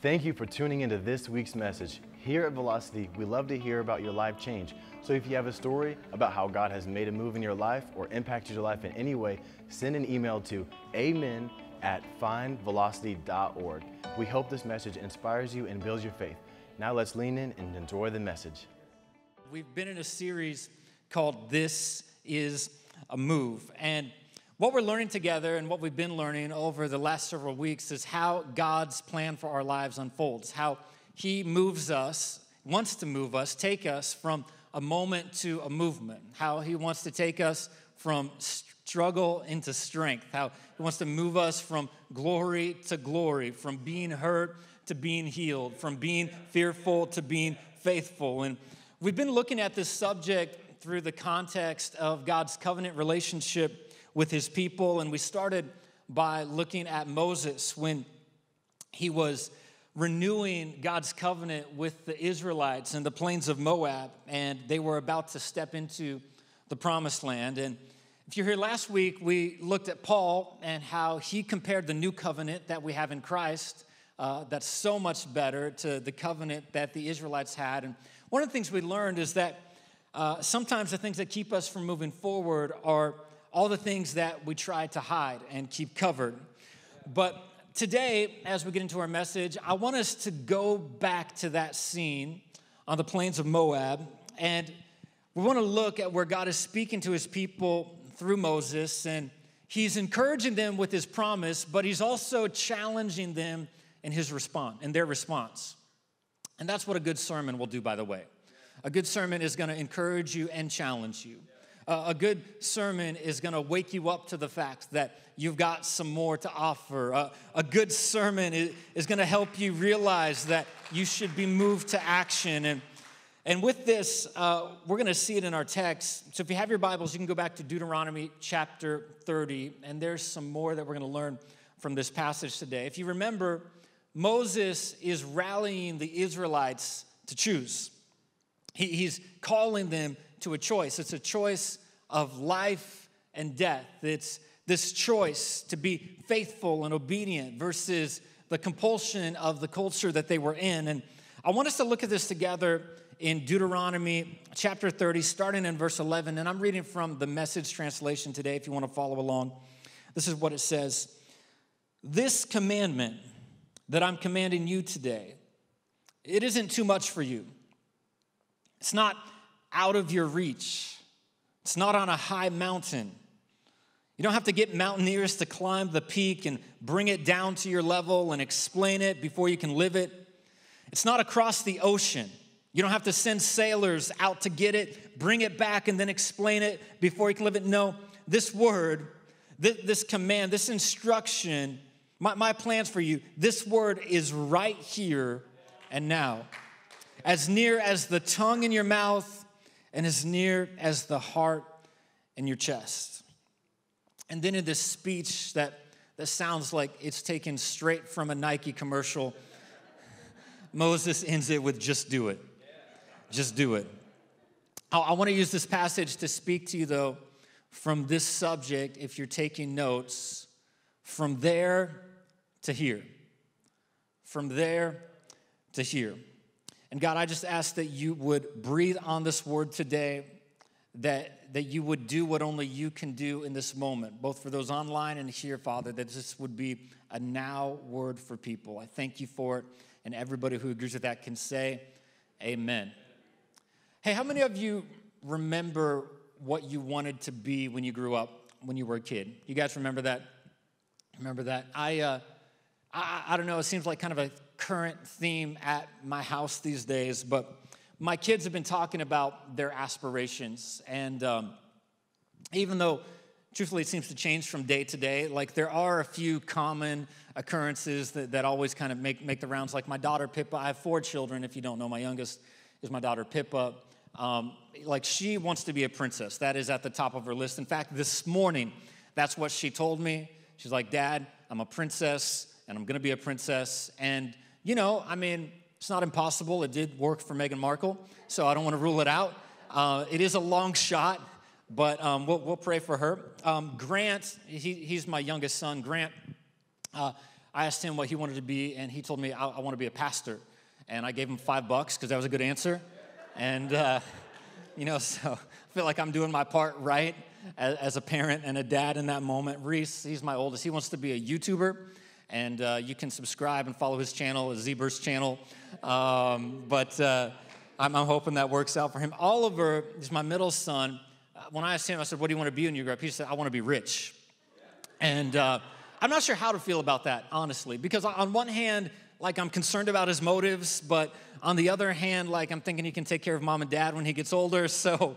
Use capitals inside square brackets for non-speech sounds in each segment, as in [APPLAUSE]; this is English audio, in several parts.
Thank you for tuning into this week's message. Here at Velocity, we love to hear about your life change. So if you have a story about how God has made a move in your life or impacted your life in any way, send an email to amen at findvelocity.org. We hope this message inspires you and builds your faith. Now let's lean in and enjoy the message. We've been in a series called This is a Move. And what we're learning together and what we've been learning over the last several weeks is how God's plan for our lives unfolds, how He moves us, wants to move us, take us from a moment to a movement, how He wants to take us from struggle into strength, how He wants to move us from glory to glory, from being hurt to being healed, from being fearful to being faithful. And we've been looking at this subject through the context of God's covenant relationship with his people. And we started by looking at Moses when he was renewing God's covenant with the Israelites in the plains of Moab, and they were about to step into the promised land. And if you're here last week, we looked at Paul and how he compared the new covenant that we have in Christ, uh, that's so much better, to the covenant that the Israelites had. And one of the things we learned is that uh, sometimes the things that keep us from moving forward are all the things that we try to hide and keep covered. But today, as we get into our message, I want us to go back to that scene on the plains of Moab, and we want to look at where God is speaking to his people through Moses, and he's encouraging them with his promise, but he's also challenging them in his response, in their response. And that's what a good sermon will do, by the way. A good sermon is going to encourage you and challenge you a good sermon is going to wake you up to the fact that you've got some more to offer. a good sermon is, is going to help you realize that you should be moved to action. And, and with this, uh, we're going to see it in our text. So if you have your Bibles, you can go back to Deuteronomy chapter 30, and there's some more that we're going to learn from this passage today. If you remember, Moses is rallying the Israelites to choose. He, he's calling them to a choice. It's a choice of life and death. It's this choice to be faithful and obedient versus the compulsion of the culture that they were in. And I want us to look at this together in Deuteronomy chapter 30, starting in verse 11. And I'm reading from the message translation today if you want to follow along. This is what it says This commandment that I'm commanding you today, it isn't too much for you. It's not out of your reach. It's not on a high mountain. You don't have to get mountaineers to climb the peak and bring it down to your level and explain it before you can live it. It's not across the ocean. You don't have to send sailors out to get it, bring it back, and then explain it before you can live it. No, this word, this command, this instruction, my, plans for you, this word is right here and now. As near as the tongue in your mouth and as near as the heart in your chest. And then in this speech that, that sounds like it's taken straight from a Nike commercial, [LAUGHS] Moses ends it with just do it. Just do it. I, I want to use this passage to speak to you, though, from this subject, if you're taking notes, from there to here. From there to here. And God, I just ask that you would breathe on this word today, that, that you would do what only you can do in this moment, both for those online and here, Father, that this would be a now word for people. I thank you for it. And everybody who agrees with that can say, Amen. Hey, how many of you remember what you wanted to be when you grew up, when you were a kid? You guys remember that? Remember that? I, uh, I, I don't know, it seems like kind of a current theme at my house these days, but my kids have been talking about their aspirations. And um, even though, truthfully, it seems to change from day to day, like there are a few common occurrences that, that always kind of make, make the rounds. Like my daughter Pippa, I have four children, if you don't know. My youngest is my daughter Pippa. Um, like she wants to be a princess. That is at the top of her list. In fact, this morning, that's what she told me. She's like, Dad, I'm a princess and I'm gonna be a princess. And you know, I mean, it's not impossible. It did work for Meghan Markle, so I don't want to rule it out. Uh, it is a long shot, but um, we'll, we'll, pray for her. Um, Grant, he, he's my youngest son. Grant, uh, I, asked him what he wanted to be, and he told me, I, I want to be a pastor. And I gave him five bucks because that was a good answer. And, uh, you know, [LAUGHS] so I feel like I'm doing my part right as, as, a parent and a dad in that moment. Reese, he's my oldest, he wants to be a YouTuber. And uh, you can subscribe and follow his channel, Zeber's channel. Um, but uh, I'm, I'm, hoping that works out for him. Oliver is my middle son. Uh, when I asked him, I said, What do you want to be when you grow up? He said, I want to be rich. And uh, I'm not sure how to feel about that, honestly, because on one hand, like I'm concerned about his motives, but on the other hand, like I'm thinking he can take care of mom and dad when he gets older. [LAUGHS] So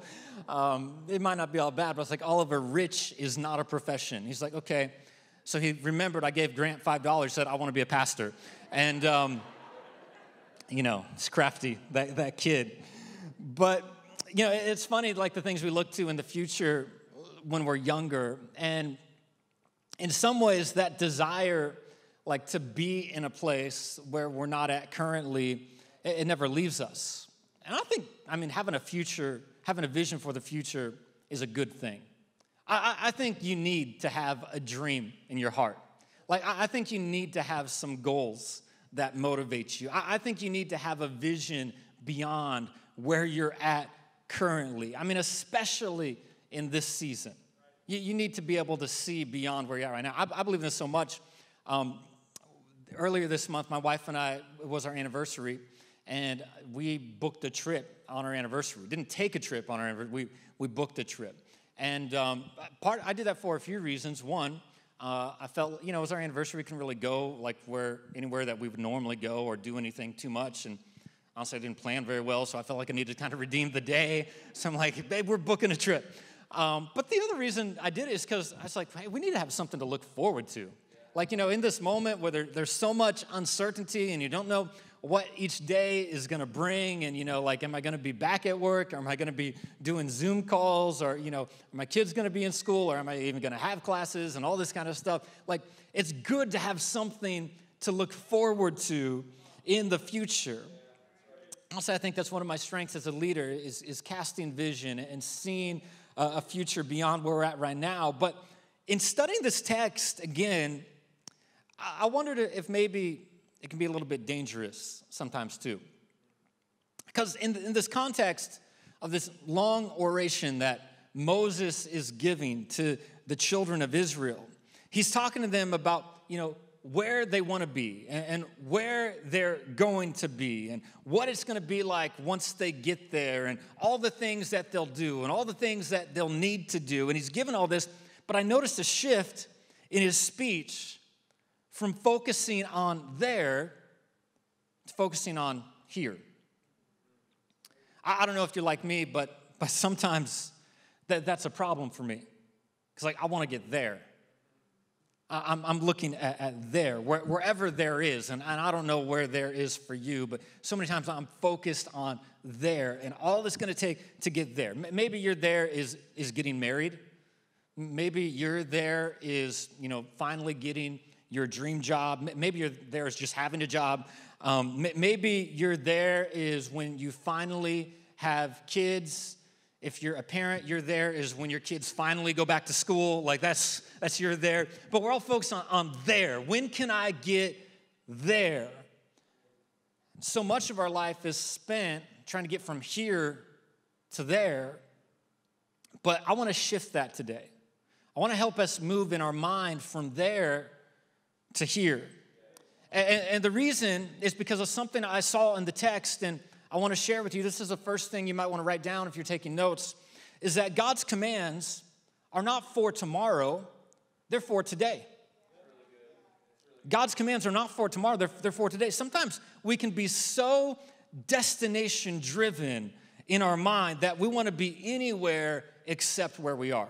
um, it might not be all bad, but it's like Oliver, rich is not a profession. He's like, okay. So he remembered I gave Grant $5, said, I want to be a pastor. And, um, you know, it's crafty, that, that kid. But, you know, it's funny, like the things we look to in the future when we're younger. And in some ways, that desire, like to be in a place where we're not at currently, it, it never leaves us. And I think, I mean, having a future, having a vision for the future is a good thing. I, I think you need to have a dream in your heart. Like, I, think you need to have some goals that motivate you. I, I think you need to have a vision beyond where you're at currently. I mean, especially in this season. You, you need to be able to see beyond where you're at right now. I, I believe in this so much. Um, earlier this month, my wife and I, it was our anniversary, and we booked a trip on our anniversary. We didn't take a trip on our anniversary, we, we booked a trip. And um, part, I did that for a few reasons. One, uh, I felt, you know, it was our anniversary, we couldn't really go like where, anywhere that we would normally go or do anything too much. And honestly, I didn't plan very well, so I felt like I needed to kind of redeem the day. So I'm like, babe, we're booking a trip. Um, but the other reason I did it is because I was like, hey, we need to have something to look forward to. Like, you know, in this moment where there, there's so much uncertainty and you don't know what each day is going to bring and you know like am i going to be back at work or am i going to be doing zoom calls or you know are my kids going to be in school or am i even going to have classes and all this kind of stuff like it's good to have something to look forward to in the future also i think that's one of my strengths as a leader is, is casting vision and seeing a future beyond where we're at right now. But in studying this text again, I wondered if maybe it can be a little bit dangerous sometimes too. Because in, in this context of this long oration that Moses is giving to the children of Israel, he's talking to them about, you know, where they want to be and, and, where they're going to be and what it's going to be like once they get there and all the things that they'll do and all the things that they'll need to do. And he's given all this, but I noticed a shift in his speech from focusing on there to focusing on here. I, I don't know if you're like me, but, but sometimes that, that's a problem for me. Because, like, I want to get there. I'm, I'm looking at, at there, where, wherever there is. And, and I don't know where there is for you, but so many times I'm focused on there and all it's going to take to get there. Maybe you're there is, is getting married. Maybe you're there is, you know, finally getting your dream job. Maybe you're there is just having a job. Um, maybe you're there is when you finally have kids if you're a parent, you're there is when your kids finally go back to school. Like that's that's you're there. But we're all focused on, on there. When can I get there? So much of our life is spent trying to get from here to there. But I want to shift that today. I want to help us move in our mind from there to hear. And, and, the reason is because of something I saw in the text, and I want to share with you. This is the first thing you might want to write down if you're taking notes is that God's commands are not for tomorrow, they're for today. God's commands are not for tomorrow, they're, they're for today. Sometimes we can be so destination driven in our mind that we want to be anywhere except where we are.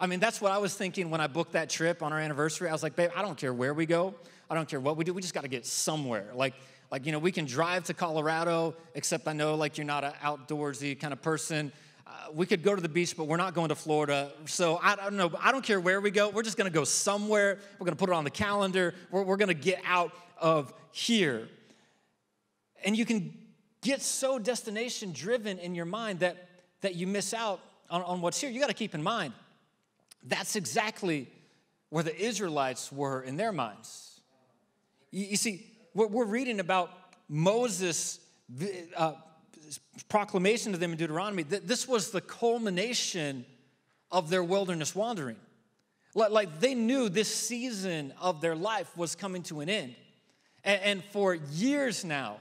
I mean, that's what I was thinking when I booked that trip on our anniversary. I was like, babe, I don't care where we go. I don't care what we do. We just got to get somewhere. Like, like, you know, we can drive to Colorado, except I know like you're not an outdoorsy kind of person. Uh, we could go to the beach, but we're not going to Florida. So I, don't know. I don't care where we go. We're just going to go somewhere. We're going to put it on the calendar. We're, we're going to get out of here. And you can get so destination driven in your mind that, that you miss out on, on what's here. You got to keep in mind that's exactly where the Israelites were in their minds. You, you see, we're, we're, reading about Moses' uh, proclamation to them in Deuteronomy. That this was the culmination of their wilderness wandering. Like, they knew this season of their life was coming to an end. And for years now,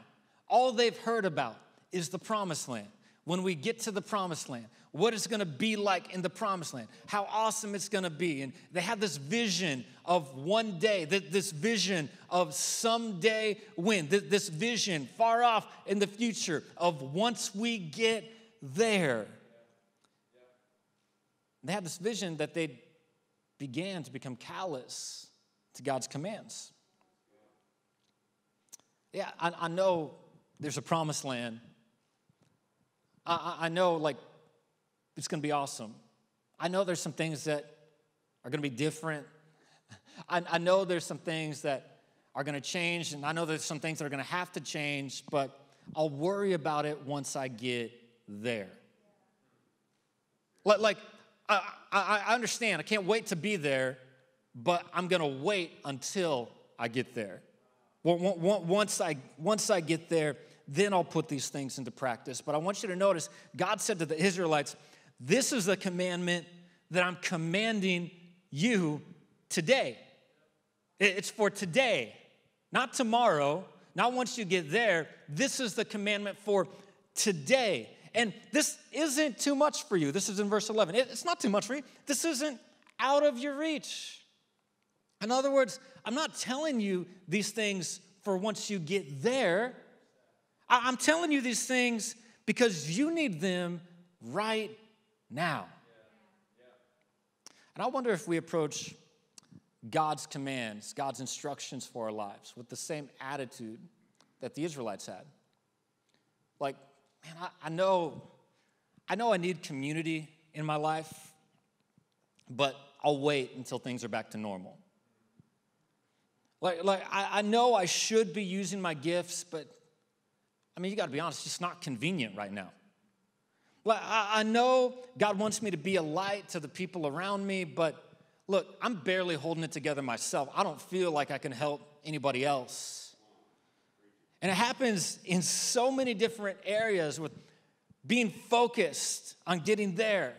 all they've heard about is the promised land. When we get to the promised land, what it's gonna be like in the promised land, how awesome it's gonna be. And they have this vision of one day, this vision of someday when, this vision far off in the future of once we get there. They had this vision that they began to become callous to God's commands. Yeah, I, I know there's a promised land. I, I know, like, it's to be awesome. I know there's some things that are to be different. I, I know there's some things that are to change, and I know there's some things that are to have to change, but I'll worry about it once I get there. Like, I, I, I understand, I can't wait to be there, but I'm to wait until I get there. Once I, once I get there, then I'll put these things into practice. But I want you to notice God said to the Israelites, This is the commandment that I'm commanding you today. It's for today, not tomorrow, not once you get there. This is the commandment for today. And this isn't too much for you. This is in verse 11. It's not too much for you. This isn't out of your reach. In other words, I'm not telling you these things for once you get there. I'm telling you these things because you need them right now. And I wonder if we approach God's commands, God's instructions for our lives with the same attitude that the Israelites had. Like, man, I, I know, I know I need community in my life, but I'll wait until things are back to normal. Like, like I, I know I should be using my gifts, but I mean, you got to be honest, it's not convenient right now. Like, I, I know God wants me to be a light to the people around me, but look, I'm barely holding it together myself. I don't feel like I can help anybody else. And it happens in so many different areas with being focused on getting there,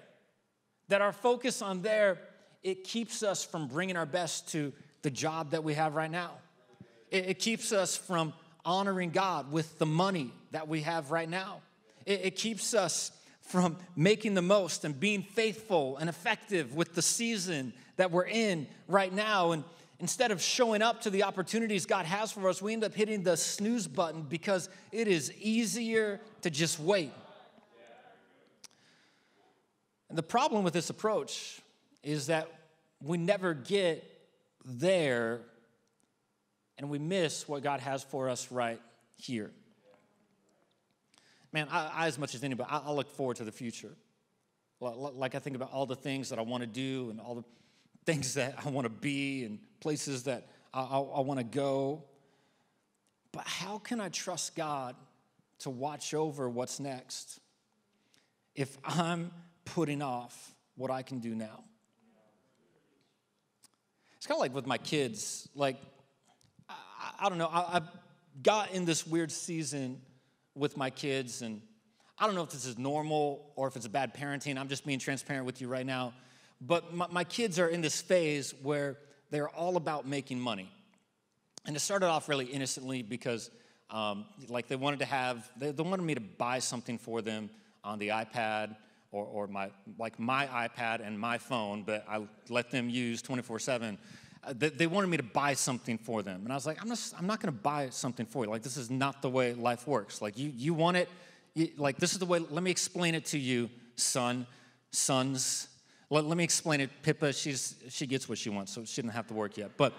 that our focus on there, it keeps us from bringing our best to the job that we have right now. It, it keeps us from honoring God with the money that we have right now. It, it keeps us from making the most and being faithful and effective with the season that we're in right now. And instead of showing up to the opportunities God has for us, we end up hitting the snooze button because it is easier to just wait. And the problem with this approach is that we never get there and we miss what God has for us right here. Man, I, I as much as anybody, I, I, look forward to the future. Like I think about all the things that I want to do and all the [LAUGHS] things that I want to be and places that I, I want to go. But how can I trust God to watch over what's next if I'm putting off what I can do now? It's kind of like with my kids. Like, I, don't know, I, I got in this weird season with my kids, and I don't know if this is normal or if it's a bad parenting. I'm just being transparent with you right now. But my, my kids are in this phase where they're all about making money. And it started off really innocently because, um, like, they wanted to have, they, they wanted me to buy something for them on the iPad or, or my, like my iPad and my phone, but I let them use 24 7. Uh, they wanted me to buy something for them. And I was like, I'm, just, I'm not going to buy something for you. Like, this is not the way life works. Like, you, you want it, you, like, this is the way, let me explain it to you, son, sons. Let, let me explain it. Pippa, she's, she gets what she wants, so she didn't have to work yet. But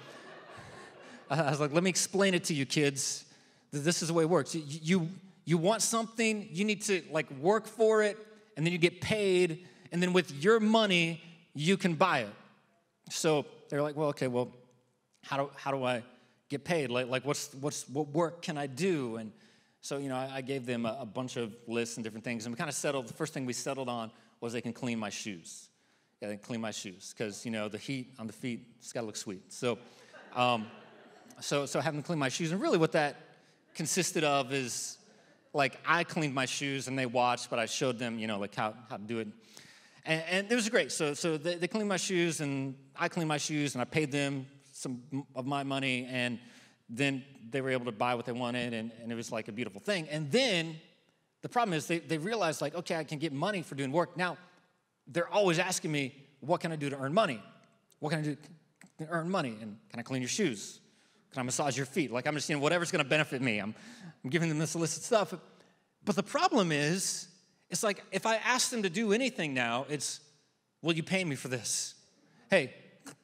[LAUGHS] I was like, let me explain it to you, kids. This is the way it works. You, you, you want something, you need to, like, work for it, and then you get paid, and then with your money, you can buy it. So they're like, well, okay, well, how do, how do I get paid? Like, like what's, what's, what work can I do? And so, you know, I, I gave them a, a, bunch of lists and different things, and we kind of settled, the first thing we settled on was they can clean my shoes. Yeah, they can clean my shoes, because, you know, the heat on the feet, it's got to look sweet. So, um, so, so having them clean my shoes. And really, what that consisted of is like I cleaned my shoes and they watched, but I showed them, you know, like how, how to do it. And, and it was great. So, so they, they cleaned my shoes and I cleaned my shoes and I paid them some of my money and then they were able to buy what they wanted and, and it was like a beautiful thing. And then the problem is they, they realized like, okay, I can get money for doing work. Now, they're always asking me, what can I do to earn money? What can I do to earn money? And can I clean your shoes? Can I massage your feet? Like I'm just, you know, whatever's gonna benefit me. I'm, I'm giving them this illicit stuff. But the problem is, it's like if I ask them to do anything now, it's, will you pay me for this? Hey,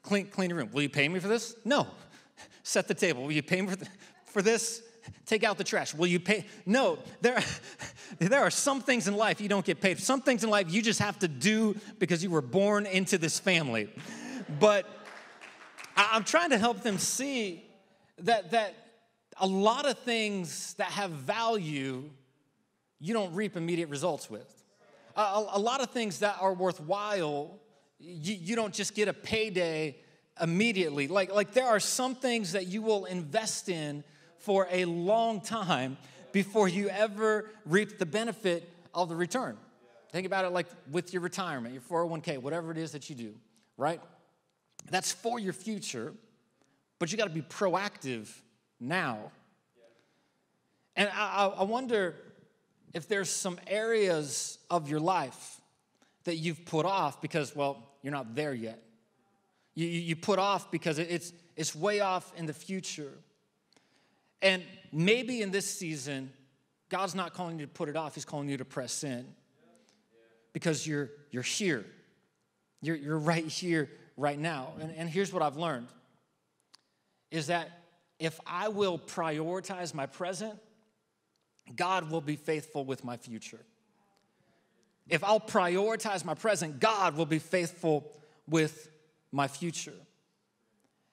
clean, clean your room. Will you pay me for this? No. [LAUGHS] Set the table. Will you pay me for, for this? Take out the trash. Will you pay? No. There, [LAUGHS] there are some things in life you don't get paid. Some things in life you just have to do because you were born into this family. But I'm trying to help them see that, that a lot of things that have value you don't reap immediate results with. A, a, lot of things that are worthwhile, you, you don't just get a payday immediately. Like, like there are some things that you will invest in for a long time before you ever reap the benefit of the return. Think about it like with your retirement, your 401k, whatever it is that you do, right? That's for your future, but you got to be proactive now. And I, I wonder if there's some areas of your life that you've put off because, well, you're not there yet. You, you put off because it's, it's way off in the future. And maybe in this season, God's not calling you to put it off, He's calling you to press in because you're, you're here. You're, you're right here, right now. And, and here's what I've learned is that if I will prioritize my present, God will be faithful with my future. If I'll prioritize my present, God will be faithful with my future.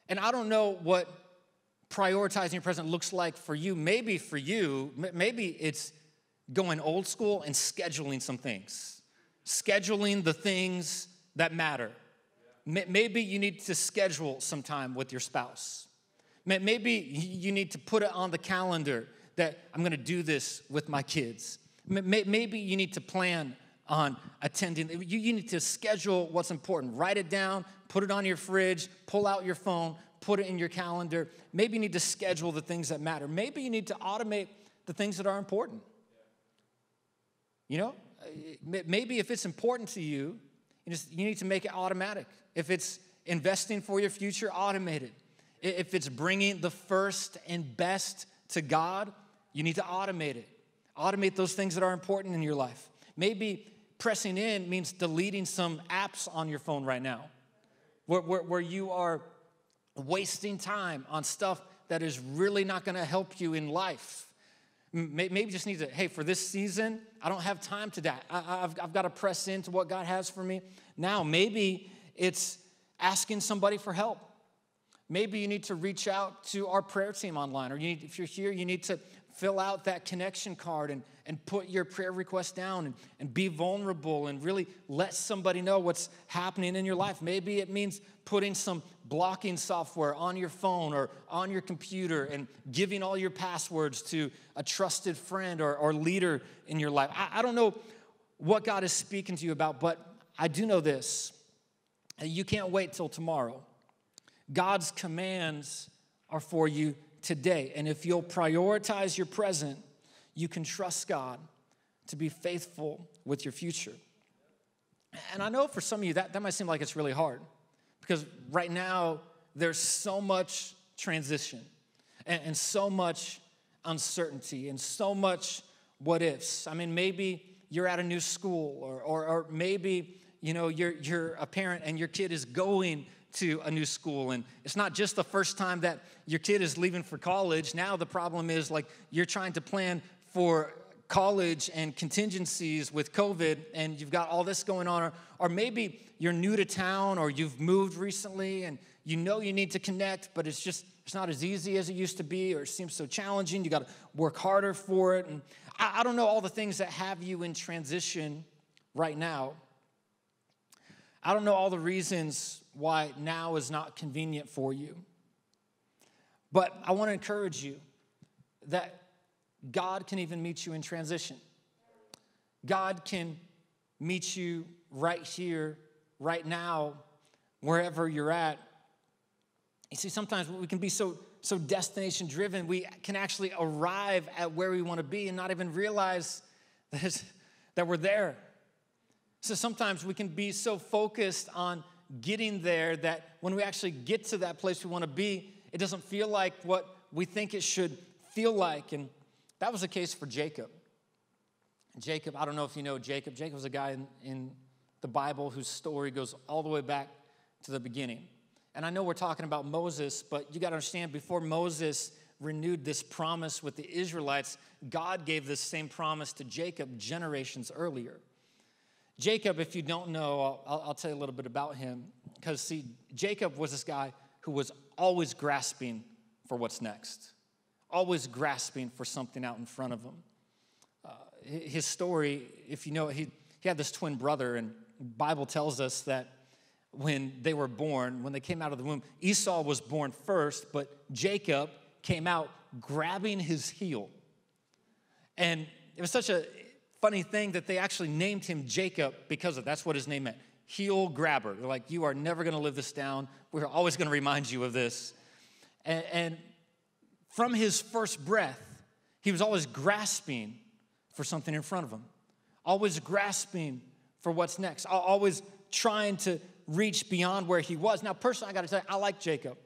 And I don't know what prioritizing your present looks like for you. Maybe for you, maybe it's going old school and scheduling some things, scheduling the things that matter. Maybe you need to schedule some time with your spouse. Maybe you need to put it on the calendar that I'm gonna do this with my kids. Maybe you need to plan on attending. You need to schedule what's important. Write it down, put it on your fridge, pull out your phone, put it in your calendar. Maybe you need to schedule the things that matter. Maybe you need to automate the things that are important. You know, uh, maybe if it's important to you, you, you need to make it automatic. If it's investing for your future, automate it. If it's bringing the first and best to God, you need to automate it. Automate those things that are important in your life. Maybe pressing in means deleting some apps on your phone right now where, where, where you are wasting time on stuff that is really not gonna help you in life. Maybe just need to, hey, for this season, I don't have time to that. I, have I've got to press into what God has for me. Now, maybe it's asking somebody for help. Maybe you need to reach out to our prayer team online, or you need, if you're here, you need to fill out that connection card and, and put your prayer request down and, and be vulnerable and really let somebody know what's happening in your life. Maybe it means putting some blocking software on your phone or on your computer and giving all your passwords to a trusted friend or, or leader in your life. I, I don't know what God is speaking to you about, but I do know this. You can't wait till tomorrow. God's commands are for you today. And if you'll prioritize your present, you can trust God to be faithful with your future. And I know for some of you that, that might seem like it's really hard because right now there's so much transition and, and so much uncertainty and so much what ifs. I mean, maybe you're at a new school or, or, or maybe you know you're, you're a parent and your kid is going to a new school. And it's not just the first time that your kid is leaving for college. Now the problem is like you're trying to plan for college and contingencies with COVID, and you've got all this going on. Or, or maybe you're new to town or you've moved recently and you know you need to connect, but it's just it's not as easy as it used to be, or it seems so challenging. You got to work harder for it. And I, I don't know all the things that have you in transition right now. I don't know all the reasons why now is not convenient for you. But I want to encourage you that God can even meet you in transition. God can meet you right here, right now, wherever you're at. You see, sometimes we can be so, so destination driven, we can actually arrive at where we want to be and not even realize that, that we're there. So sometimes we can be so focused on getting there that when we actually get to that place we want to be, it doesn't feel like what we think it should feel like. And that was the case for Jacob. Jacob, I don't know if you know Jacob. Jacob was a guy in, in the Bible whose story goes all the way back to the beginning. And I know we're talking about Moses, but you got to understand before Moses renewed this promise with the Israelites, God gave this same promise to Jacob generations earlier. Jacob, if you don't know, I'll, I'll tell you a little bit about him. Because, see, Jacob was this guy who was always grasping for what's next, always grasping for something out in front of him. Uh, his story, if you know, he, he had this twin brother, and Bible tells us that when they were born, when they came out of the womb, Esau was born first, but Jacob came out grabbing his heel. And it was such a funny thing that they actually named him Jacob because of that's what his name meant heel grabber. They're like, you are never going to live this down. We're always going to remind you of this. And, and from his first breath, he was always grasping for something in front of him, always grasping for what's next, always trying to reach beyond where he was. Now, personally, I got to tell you, I like Jacob.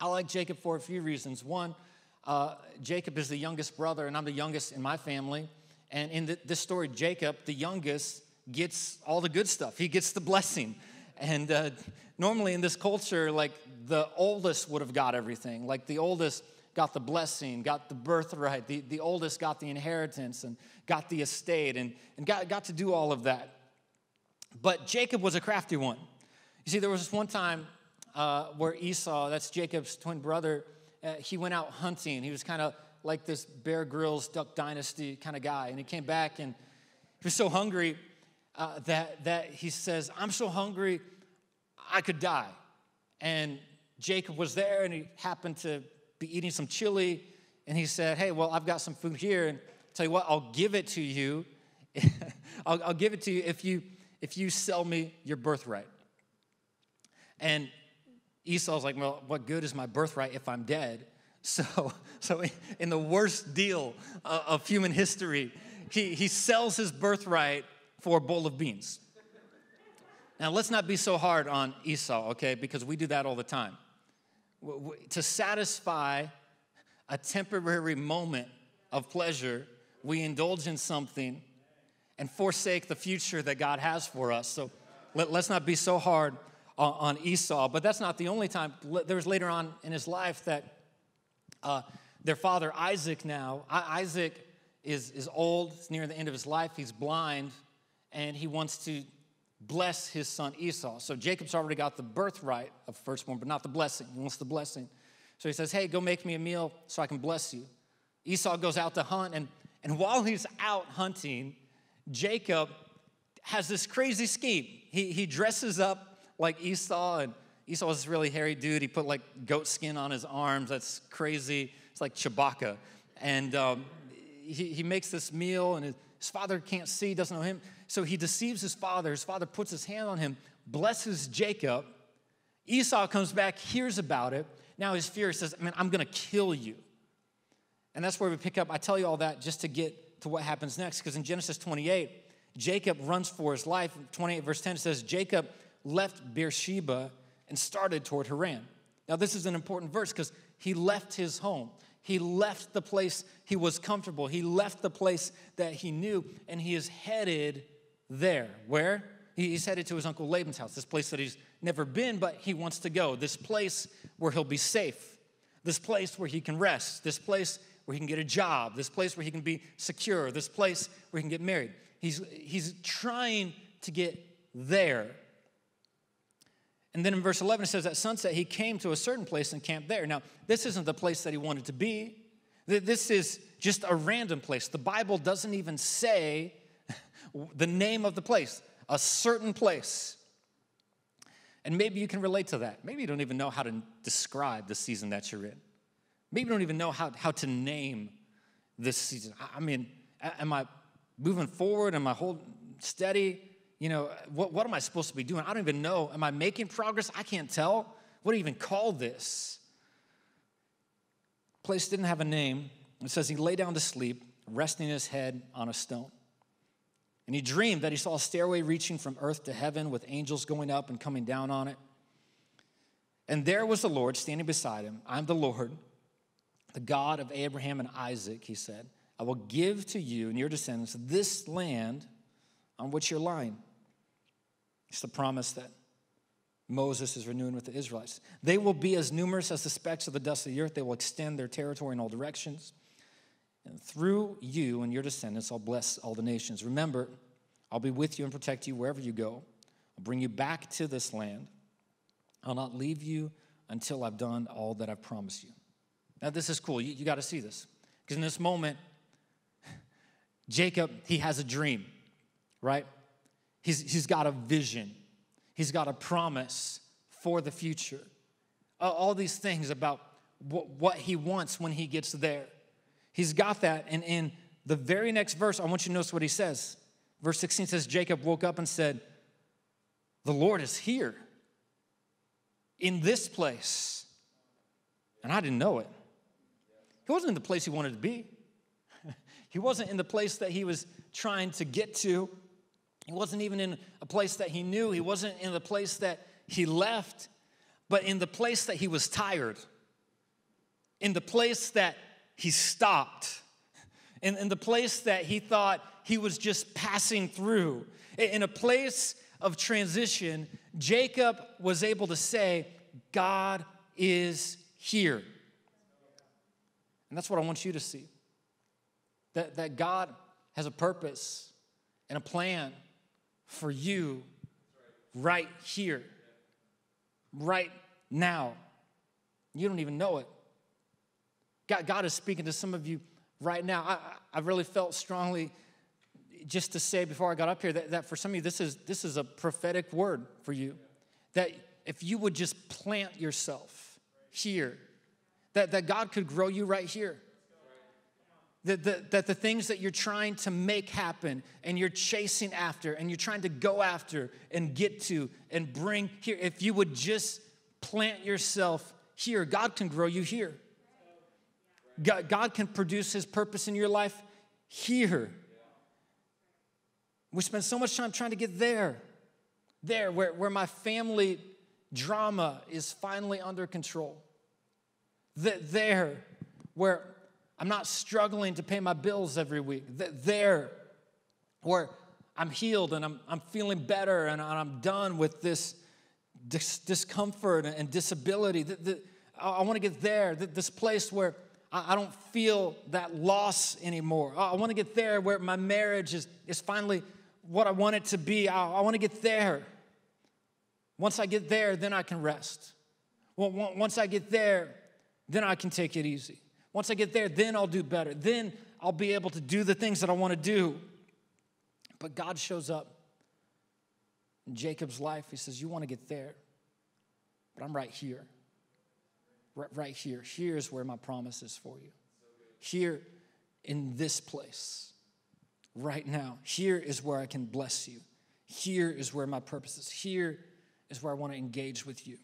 I like Jacob for a few reasons. One, uh, Jacob is the youngest brother, and I'm the youngest in my family. And in the, this story, Jacob, the youngest, gets all the good stuff. He gets the blessing. And uh, normally in this culture, like the oldest would have got everything. Like the oldest got the blessing, got the birthright. The, the oldest got the inheritance and got the estate and, and got, got to do all of that. But Jacob was a crafty one. You see, there was this one time uh, where Esau, that's Jacob's twin brother, uh, he went out hunting. He was kind of like this Bear Grylls Duck Dynasty kind of guy. And he came back and he was so hungry uh, that, that he says, I'm so hungry, I could die. And Jacob was there and he happened to be eating some chili. And he said, Hey, well, I've got some food here. And I'll tell you what, I'll give it to you. [LAUGHS] I'll, I'll give it to you if you if you sell me your birthright. And Esau's like, Well, what good is my birthright if I'm dead? So, so in the worst deal uh, of human history, he, he sells his birthright for a bowl of beans. Now, let's not be so hard on Esau, okay, because we do that all the time. To satisfy a temporary moment of pleasure, we indulge in something and forsake the future that God has for us. So let, us not be so hard on, on, Esau. But that's not the only time. There's later on in his life that uh, their father Isaac now, Isaac is, is old, it's near the end of his life, he's blind, and he wants to bless his son Esau. So Jacob's already got the birthright of firstborn, but not the blessing. He wants the blessing. So he says, Hey, go make me a meal so I can bless you. Esau goes out to hunt, and, and while he's out hunting, Jacob has this crazy scheme. He, he dresses up like Esau, and Esau was this really hairy dude. He put like goat skin on his arms. That's crazy. It's like Chewbacca. And um, he, he makes this meal, and his, his father can't see, doesn't know him. So he deceives his father. His father puts his hand on him, blesses Jacob. Esau comes back, hears about it. Now his fear says, Man, I'm going to kill you. And that's where we pick up. I tell you all that just to get to what happens next, because in Genesis 28, Jacob runs for his life. 28 verse 10 says, Jacob left Beersheba and started toward Haran. Now, this is an important verse because he left his home. He left the place he was comfortable. He left the place that he knew, and he is headed there. Where? He's headed to his uncle Laban's house, this place that he's never been, but he wants to go. This place where he'll be safe. This place where he can rest. This place where he can get a job. This place where he can be secure. This place where he can get married. He's, he's trying to get there. And then in verse 11, it says, At sunset, he came to a certain place and camped there. Now, this isn't the place that he wanted to be. This is just a random place. The Bible doesn't even say [LAUGHS] the name of the place, a certain place. And maybe you can relate to that. Maybe you don't even know how to describe the season that you're in. Maybe you don't even know how, how to name this season. I mean, am I moving forward? Am I holding steady? You know, what, what am I supposed to be doing? I don't even know. Am I making progress? I can't tell. What do you even call this? Place didn't have a name. It says he lay down to sleep, resting his head on a stone. And he dreamed that he saw a stairway reaching from earth to heaven with angels going up and coming down on it. And there was the Lord standing beside him. I'm the Lord, the God of Abraham and Isaac, he said. I will give to you and your descendants this land on which you're lying. It's the promise that Moses is renewing with the Israelites. They will be as numerous as the specks of the dust of the earth. They will extend their territory in all directions. And through you and your descendants, I'll bless all the nations. Remember, I'll be with you and protect you wherever you go. I'll bring you back to this land. I'll not leave you until I've done all that I've promised you. Now, this is cool. You, you got to see this. Because in this moment, [LAUGHS] Jacob, he has a dream, right? He's, he's got a vision, he's got a promise for the future. all these things about what, what he wants when he gets there. He's got that. And in the very next verse, I want you to notice what he says. Verse 16 says, Jacob woke up and said, The Lord is here in this place. And I didn't know it. He wasn't in the place he wanted to be. [LAUGHS] he wasn't in the place that he was trying to get to. He wasn't even in a place that he knew. He wasn't in the place that he left, but in the place that he was tired, in the place that he stopped, in, in the place that he thought he was just passing through, in a place of transition, Jacob was able to say, God is here. And that's what I want you to see that, that God has a purpose and a plan for you right here, right now. You don't even know it. God, God is speaking to some of you right now. I, I really felt strongly just to say before I got up here that, that for some of you, this is, this is a prophetic word for you. That if you would just plant yourself here, that, that God could grow you right here. That the, that the things that you're trying to make happen and you're chasing after and you're trying to go after and get to and bring here, if you would just plant yourself here, God can grow you here. God, God can produce His purpose in your life here. We spend so much time trying to get there, there, where, where my family drama is finally under control. That there, where I'm not struggling to pay my bills every week. There, where I'm healed and I'm, I'm feeling better and I'm done with this dis- discomfort and disability. That, that I, want to get there, this place where I, don't feel that loss anymore. I want to get there where my marriage is, is finally what I want it to be. I, I want to get there. Once I get there, then I can rest. Well, once I get there, then I can take it easy. Once I get there, then I'll do better. Then I'll be able to do the things that I want to do. But God shows up in Jacob's life. He says, You want to get there, but I'm right here. Right, here. Here's where my promise is for you. Here in this place, right now. Here is where I can bless you. Here is where my purpose is. Here is where I want to engage with you.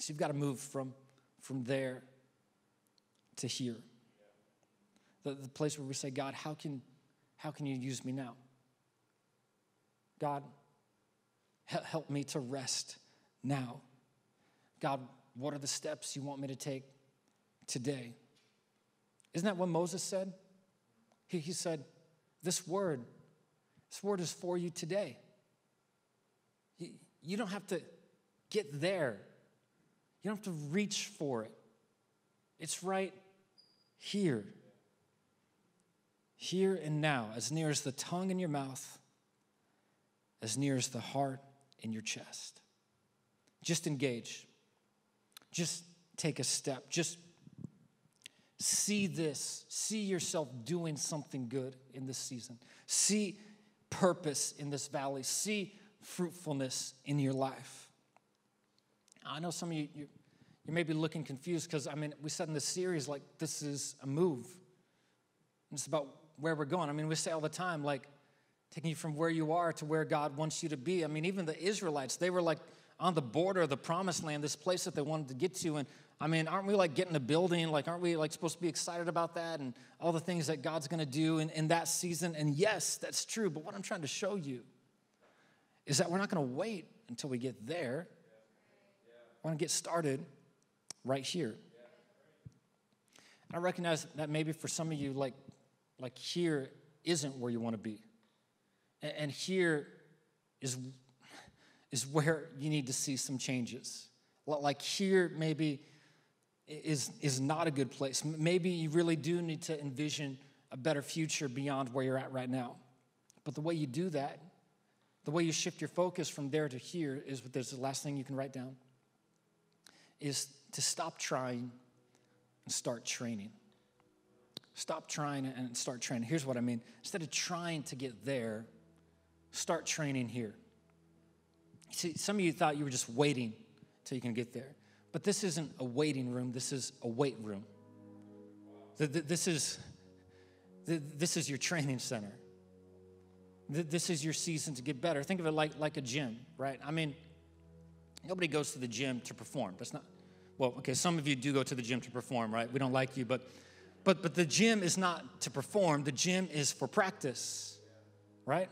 So you've got to move from, from there to here. The, the place where we say, God, how can, how can you use me now? God, help me to rest now. God, what are the steps you want me to take today? Isn't that what Moses said? He, he said, This word, this word is for you today. You don't have to get there, you don't have to reach for it. It's right here. Here and now, as near as the tongue in your mouth, as near as the heart in your chest. Just engage. Just take a step. Just see this. See yourself doing something good in this season. See purpose in this valley. See fruitfulness in your life. I know some of you, you may be looking confused because, I mean, we said in this series, like, this is a move. It's about where we're going. I mean, we say all the time, like, taking you from where you are to where God wants you to be. I mean, even the Israelites, they were like on the border of the promised land, this place that they wanted to get to. And I mean, aren't we like getting a building? Like, aren't we like supposed to be excited about that and all the things that God's gonna do in, in that season? And yes, that's true. But what I'm trying to show you is that we're not gonna wait until we get there. We're gonna get started right here. And I recognize that maybe for some of you, like, like here isn't where you want to be. And and here is, is where you need to see some changes. Like here, maybe is, is not a good place. Maybe you really do need to envision a better future beyond where you're at right now. But the way you do that, the way you shift your focus from there to here is what there's the last thing you can write down is to stop trying and start training. Stop trying and start training. Here's what I mean. Instead of trying to get there, start training here. See, some of you thought you were just waiting till you can get there. But this isn't a waiting room, this is a weight room. This is, this is your training center. This is your season to get better. Think of it like, like a gym, right? I mean, nobody goes to the gym to perform. That's not, well, okay, some of you do go to the gym to perform, right? We don't like you, but, but, but the gym is not to perform, the gym is for practice, right?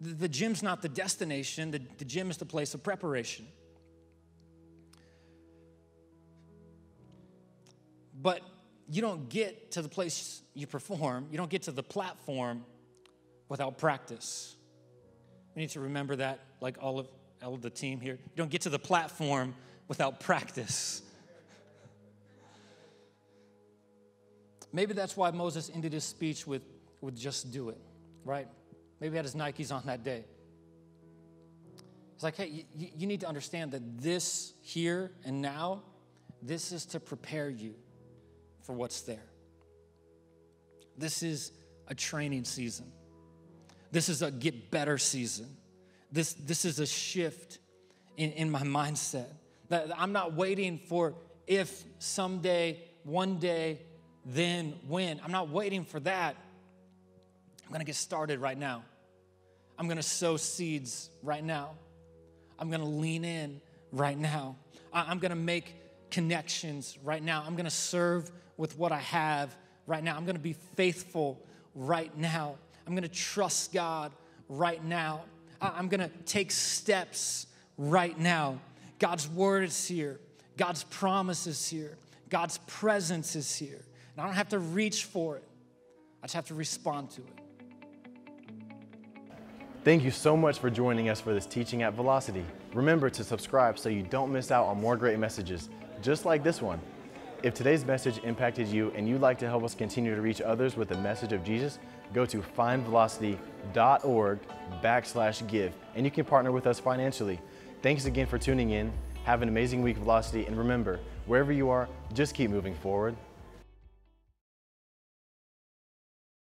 The, the gym's not the destination, the, the gym is the place of preparation. But you don't get to the place you perform, you don't get to the platform without practice. We need to remember that, like all of, all of the team here. You don't get to the platform without practice. Maybe that's why Moses ended his speech with, with just do it, right? Maybe he had his Nikes on that day. It's like, hey, you, you need to understand that this here and now, this is to prepare you for what's there. This is a training season. This is a get better season. This, this is a shift in, in my mindset. That I'm not waiting for if someday, one day, then when. I'm not waiting for that. I'm gonna get started right now. I'm gonna sow seeds right now. I'm gonna lean in right now. I'm gonna make connections right now. I'm gonna serve with what I have right now. I'm gonna be faithful right now. I'm gonna trust God right now. I'm gonna take steps right now. God's word is here, God's promise is here, God's presence is here. And I don't have to reach for it, I just have to respond to it. Thank you so much for joining us for this teaching at Velocity. Remember to subscribe so you don't miss out on more great messages, just like this one. If today's message impacted you and you'd like to help us continue to reach others with the message of Jesus, go to findvelocity.org backslash give and you can partner with us financially. Thanks again for tuning in. Have an amazing week, Velocity, and remember, wherever you are, just keep moving forward